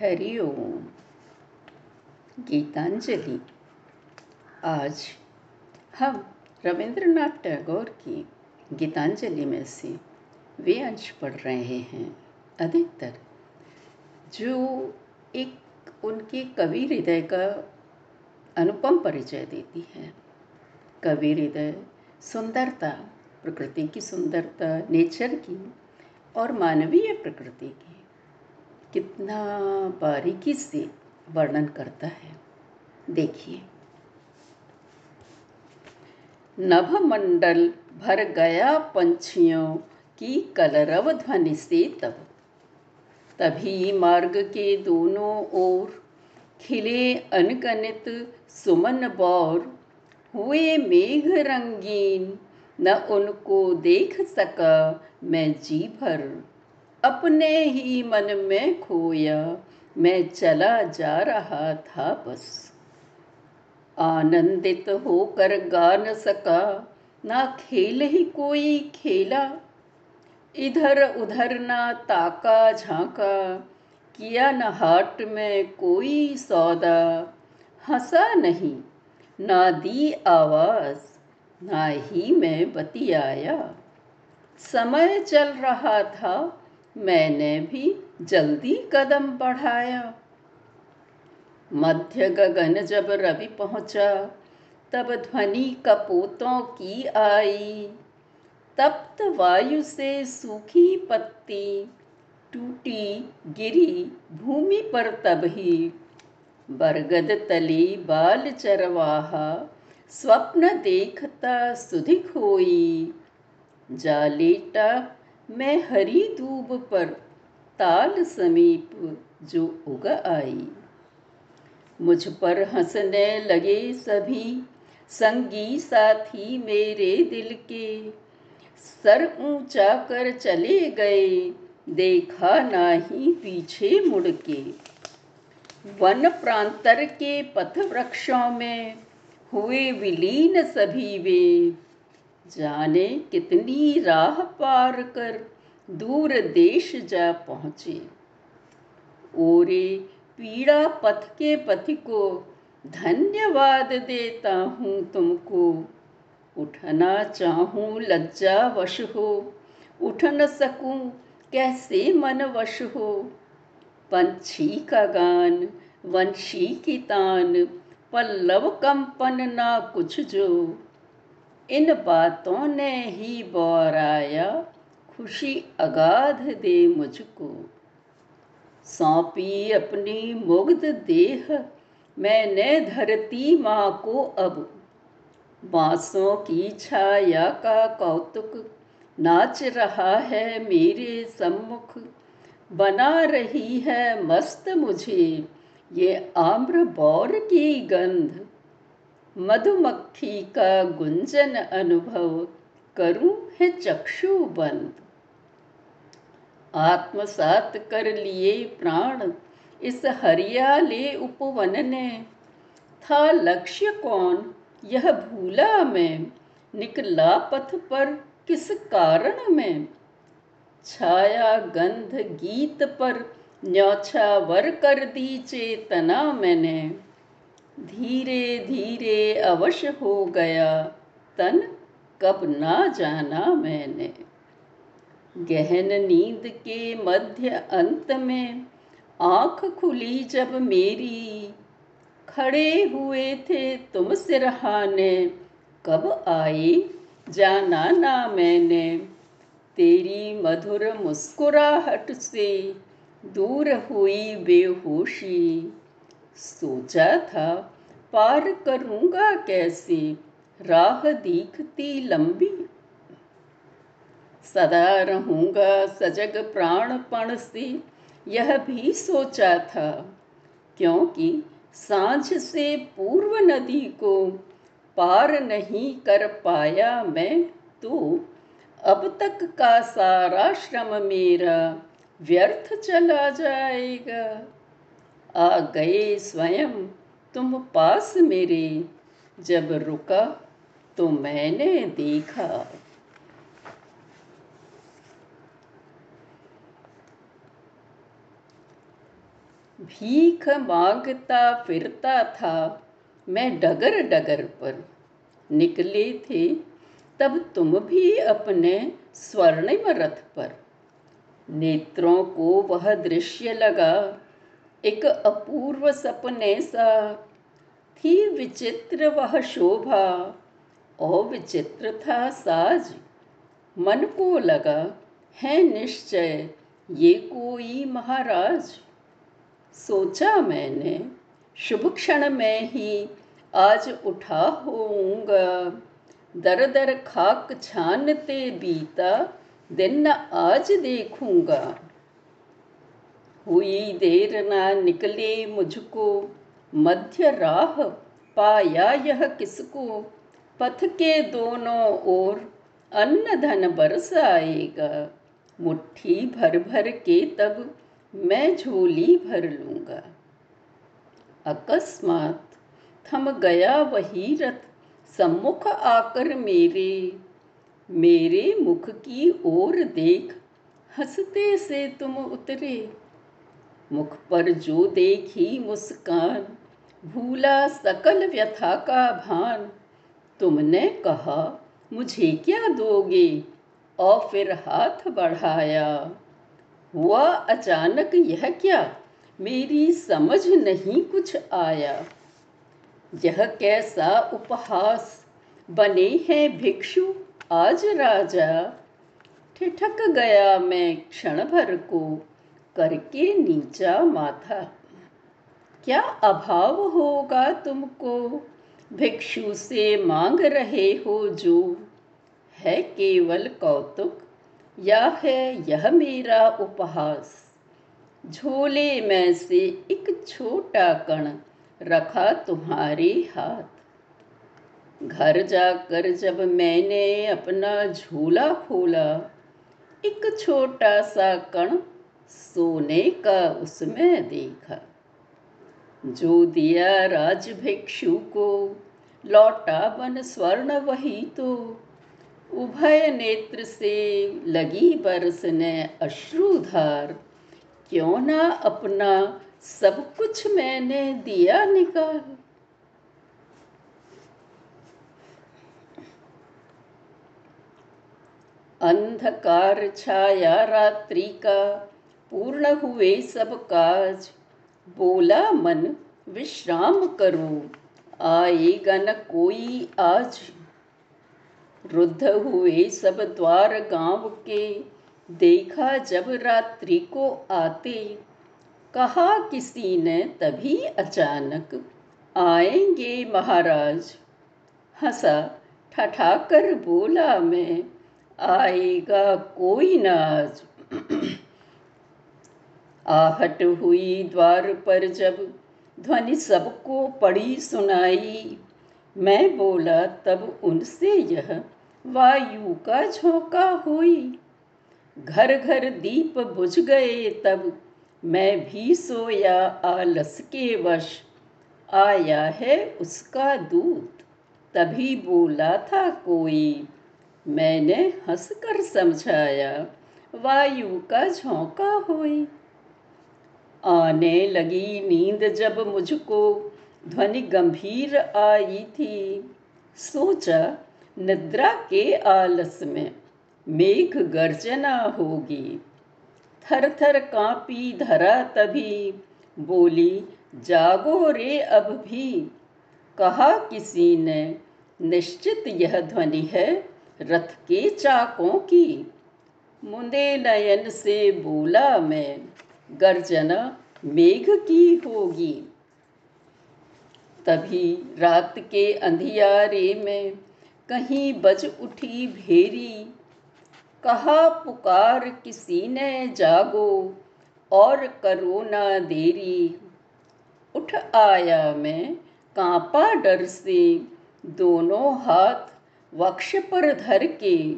हरि ओम। गीतांजलि। आज हम रविंद्रनाथ टैगोर की गीतांजलि में से वे अंश पढ़ रहे हैं। अधिकतर जो एक उनके कवि हृदय का अनुपम परिचय देती है। कवि हृदय सुंदरता, प्रकृति की सुंदरता, नेचर की और मानवीय प्रकृति की कितना बारीकी से वर्णन करता है। देखिए। नभमंडल भर गया पंछियों की कलरव ध्वनि से तब। तभी मार्ग के दोनों ओर खिले अनगणित सुमन बौर। हुए मेघ रंगीन, न उनको देख सका मैं जी भर। अपने ही मन में खोया, मैं चला जा रहा था बस। आनंदित होकर गा न सका, ना खेल ही कोई खेला। इधर उधर ना ताका झांका, किया न हाट में कोई सौदा। हंसा नहीं, ना दी आवाज़, ना ही मैं बतियाया। समय चल रहा था मैंने भी जल्दी कदम बढ़ाया। मध्य गगन जब रवि पहुँचा, तब ध्वनि कपोतों की आई। तप्त वायु से सूखी पत्ती टूटी गिरी भूमि पर तब ही बरगद तली बाल चरवाहा, स्वप्न देखता सुधिक होई। जालेटा मैं हरी दूब पर ताल समीप जो उग आई। मुझ पर हंसने लगे सभी संगी साथी मेरे दिल के। सर ऊँचा कर चले गए, देखा ना ही पीछे मुड़ के। वन प्रांतर के पथ वृक्षों में हुए विलीन सभी वे। जाने कितनी राह पार कर दूर देश जा पहुँचे। ओरे पीड़ा पथ के पथि को धन्यवाद देता हूँ तुमको। उठना चाहूँ लज्जा वश हो, उठ न सकूँ कैसे मन वश हो। पंछी का गान, वंशी की तान, पल्लव कंपन ना कुछ जो इन बातों ने ही बोराया खुशी अगाध दे मुझको। सौंपी अपनी मुग्ध देह, मैंने धरती माँ को अब। बांसों की छाया का कौतुक, नाच रहा है मेरे सम्मुख। बना रही है मस्त मुझे, ये आम्र बौर की गंध। मधुमक्खी का गुंजन अनुभव करूँ है चक्षु बंद। आत्मसात कर लिए प्राण, इस हरियाले उपवन ने। था लक्ष्य कौन, यह भूला मैं निकला पथ पर किस कारण में। छाया गंध गीत पर न्यौछावर कर दी चेतना मैंने। धीरे धीरे अवश्य हो गया। तन कब ना जाना मैंने। गहन नींद के मध्य अंत में आँख खुली जब मेरी। खड़े हुए थे तुम सिरहाने, कब आई जाना ना मैंने। तेरी मधुर मुस्कुराहट से दूर हुई बेहोशी। सोचा था, पार करूँगा कैसे? राह दिखती लंबी। सदा रहूँगा सजग प्राणपण से, यह भी सोचा था। क्योंकि साँझ से पूर्व नदी को पार नहीं कर पाया मैं तो अब तक का सारा श्रम मेरा व्यर्थ चला जाएगा। आ गए स्वयं तुम पास मेरे। जब रुका तो मैंने देखा। भीख माँगता फिरता था। मैं डगर डगर पर निकले थे। तब तुम भी अपने स्वर्णिम रथ पर। नेत्रों को वह दृश्य लगा। एक अपूर्व सपने सा थी विचित्र वह शोभा और विचित्र था साज। मन को लगा, है निश्चय ये कोई महाराज? सोचा मैंने, शुभ क्षण में ही आज उठा होऊँगा। दर दर खाक छानते बीता, दिन आज देखूँगा। हुई देर ना निकले मुझको। मध्य राह पाया यह किसको? पथ के दोनों ओर अन्न धन बरसाएगा मुट्ठी भर भर के तब मैं झोली भर लूँगा। अकस्मात थम गया वही रथ सम्मुख आकर मेरे। मेरे मुख की ओर देख, हँसते से तुम उतरे। मुख पर जो देखी मुस्कान, भूला सकल व्यथा का भान। तुमने कहा, मुझे क्या दोगे? और फिर हाथ बढ़ाया। हुआ अचानक यह क्या? मेरी समझ नहीं कुछ आया। यह कैसा उपहास? बने हैं भिक्षु, आज राजा। ठिठक गया मैं क्षण भर को। करके नीचा माथा। क्या अभाव होगा तुमको? भिक्षु से मांग रहे हो जो। है केवल कौतुक, या है यह मेरा उपहास? झोले में से एक छोटा कण रखा तुम्हारे हाथ। घर जाकर जब मैंने अपना झोला खोला, एक छोटा सा कण सोने का उसमें देखा। जो दिया राज भिक्षु को, लौटा बन स्वर्ण वही तो। उभय नेत्र से लगी बरसने अश्रुधार। क्यों ना अपना सब कुछ मैंने दिया निकाल अंधकार छाया रात्रि का पूर्ण हुए सब काज। बोला मन, विश्राम करो आएगा न कोई आज। रुद्ध हुए सब द्वार गाँव के, देखा जब रात्रि को आते। कहा किसी ने तभी अचानक, आएँगे महाराज। हंसा, ठठाकर बोला मैं, आएगा कोई नाज। आहट हुई द्वार पर जब ध्वनि सबको पड़ी सुनाई। मैं बोला, तब उनसे यह वायु का झोंका हुई। घर घर दीप बुझ गए तब मैं भी सोया आलस के वश। आया है उसका दूत, तभी बोला था कोई। मैंने हंसकर समझाया, वायु का झोंका हुई। आने लगी नींद जब मुझको ध्वनि गंभीर आई थी। सोचा, निद्रा के आलस में मेघ गर्जना होगी। थर थर कांपी धरा तभी, बोली, जागो रे अब भी। कहा किसी ने, निश्चित यह ध्वनि है रथ के चाकों की। मुंदे नयन से बोला मैं गर्जना मेघ की होगी। तभी रात के अंधियारे में कहीं बज उठी भेरी। कहा पुकार किसी ने जागो और करो ना देरी। उठ आया मैं कांपा डर से, दोनों हाथ वक्ष पर धर के।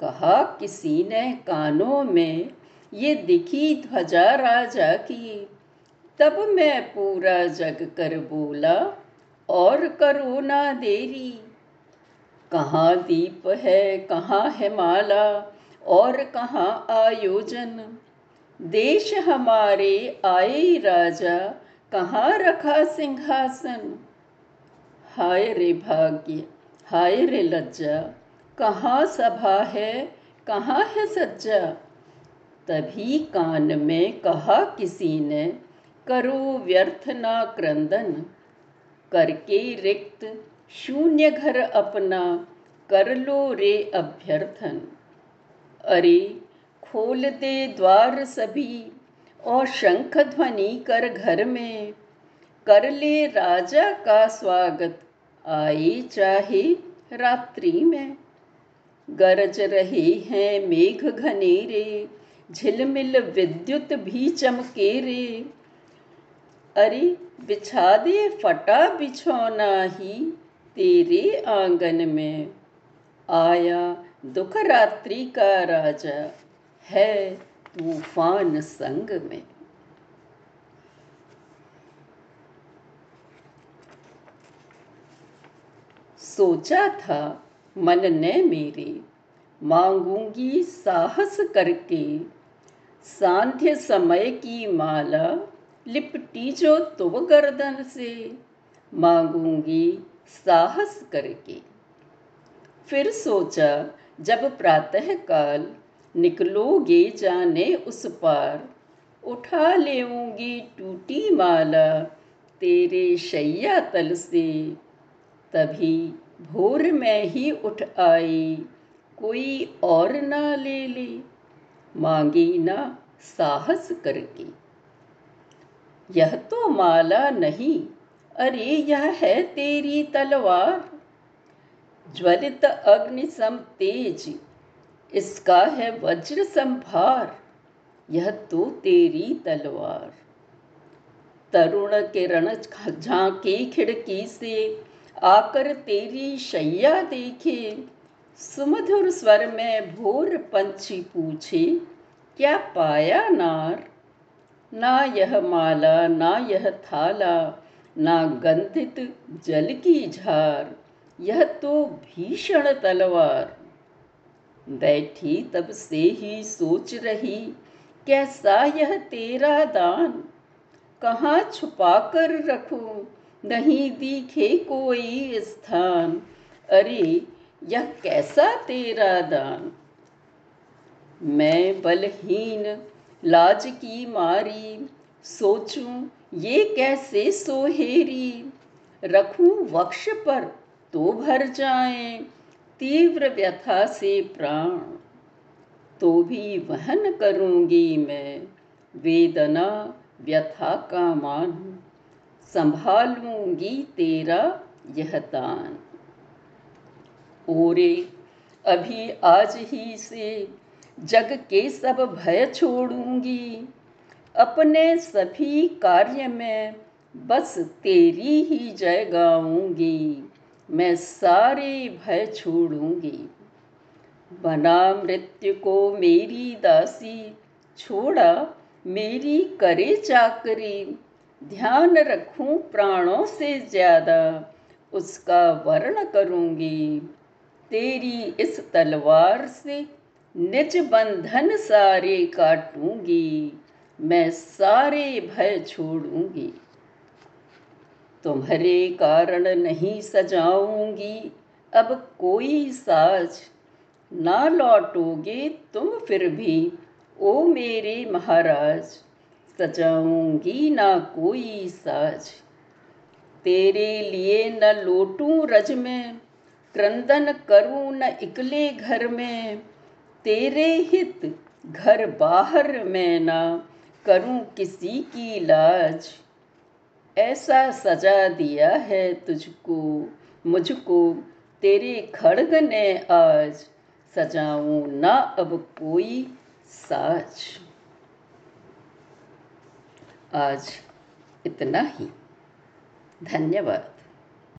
कहा किसी ने कानों में ये दिखी ध्वजा राजा की। तब मैं पूरा जग कर बोला, और करो ना देरी कहाँ दीप है, कहाँ है माला और कहाँ आयोजन? देश हमारे आए राजा, कहाँ रखा सिंहासन? हाय रे भाग्य, हाय रे लज्जा, कहाँ सभा है, कहाँ है सज्जा? तभी कान में कहा किसी ने, करो व्यर्थ ना क्रंदन। करके रिक्त शून्य घर अपना, कर लो रे अभ्यर्थन। अरे, खोल दे द्वार सभी और शंख ध्वनि कर घर में। कर ले राजा का स्वागत, आए चाहे रात्रि में। गरज रहे हैं मेघ घनेरे झिलमिल विद्युत भी चमके रे अरे, बिछा दे फटा बिछौना ही तेरे आँगन में। आया दुख रात्रि का राजा है तूफ़ान संग में। सोचा था मन ने मेरे, मांगूँगी साहस करके सांध्य समय की माला लिपटी जो तो गर्दन से। मांगूँगी साहस करके। फिर सोचा, जब प्रातः काल निकलोगे जाने उस पार, उठा लेऊँगी टूटी माला तेरे शैया तल से। तभी भोर में ही उठ आई, कोई और ना ले ले। मांगी ना साहस करके। यह तो माला नहीं, अरे यह है तेरी तलवार। ज्वलित अग्नि सम तेज, इसका है वज्र संभार, यह तो तेरी तलवार। तरुण किरण झांके खिड़की से आकर तेरी शैया देखे। सुमधुर स्वर में भोर पंछी पूछे, क्या पाया नार? ना यह माला, ना यह थाला, ना गंधित जल की झार, यह तो भीषण तलवार। बैठी तब से ही सोच रही, कैसा यह तेरा दान? कहाँ छुपा कर रखूँ? नहीं दिखे कोई स्थान। अरे यह कैसा तेरा दान? मैं बलहीन, लाज की मारी, सोचूं ये कैसे सोहेरी? रखूँ वक्ष पर तो भर जाए तीव्र व्यथा से प्राण। तो भी वहन करूँगी मैं वेदना व्यथा का मान। संभालूँगी तेरा यह दान। ओरे अभी आज ही से जग के सब भय छोड़ूँगी। अपने सभी कार्य में बस तेरी ही जय गाऊँगी। मैं सारे भय छोड़ूँगी। बना मृत्यु को मेरी दासी, छोड़ा मेरी करे चाकरी। ध्यान रखूँ प्राणों से ज़्यादा, उसका वर्ण करूँगी। तेरी इस तलवार से निज बंधन सारे काटूँगी, मैं सारे भय छोड़ूँगी। तुम्हारे कारण नहीं सजाऊँगी, अब कोई साज ना लौटोगे तुम फिर भी, ओ मेरे महाराज, सजाऊँगी ना कोई साज। तेरे लिए न लौटूं रज में क्रंदन करूँ न इकले घर में, तेरे हित घर बाहर मैं ना करूँ किसी की लाज। ऐसा सजा दिया है तुझको, मुझको, तेरे खड़ग ने आज। सजाऊं ना अब कोई साज। आज इतना ही। धन्यवाद।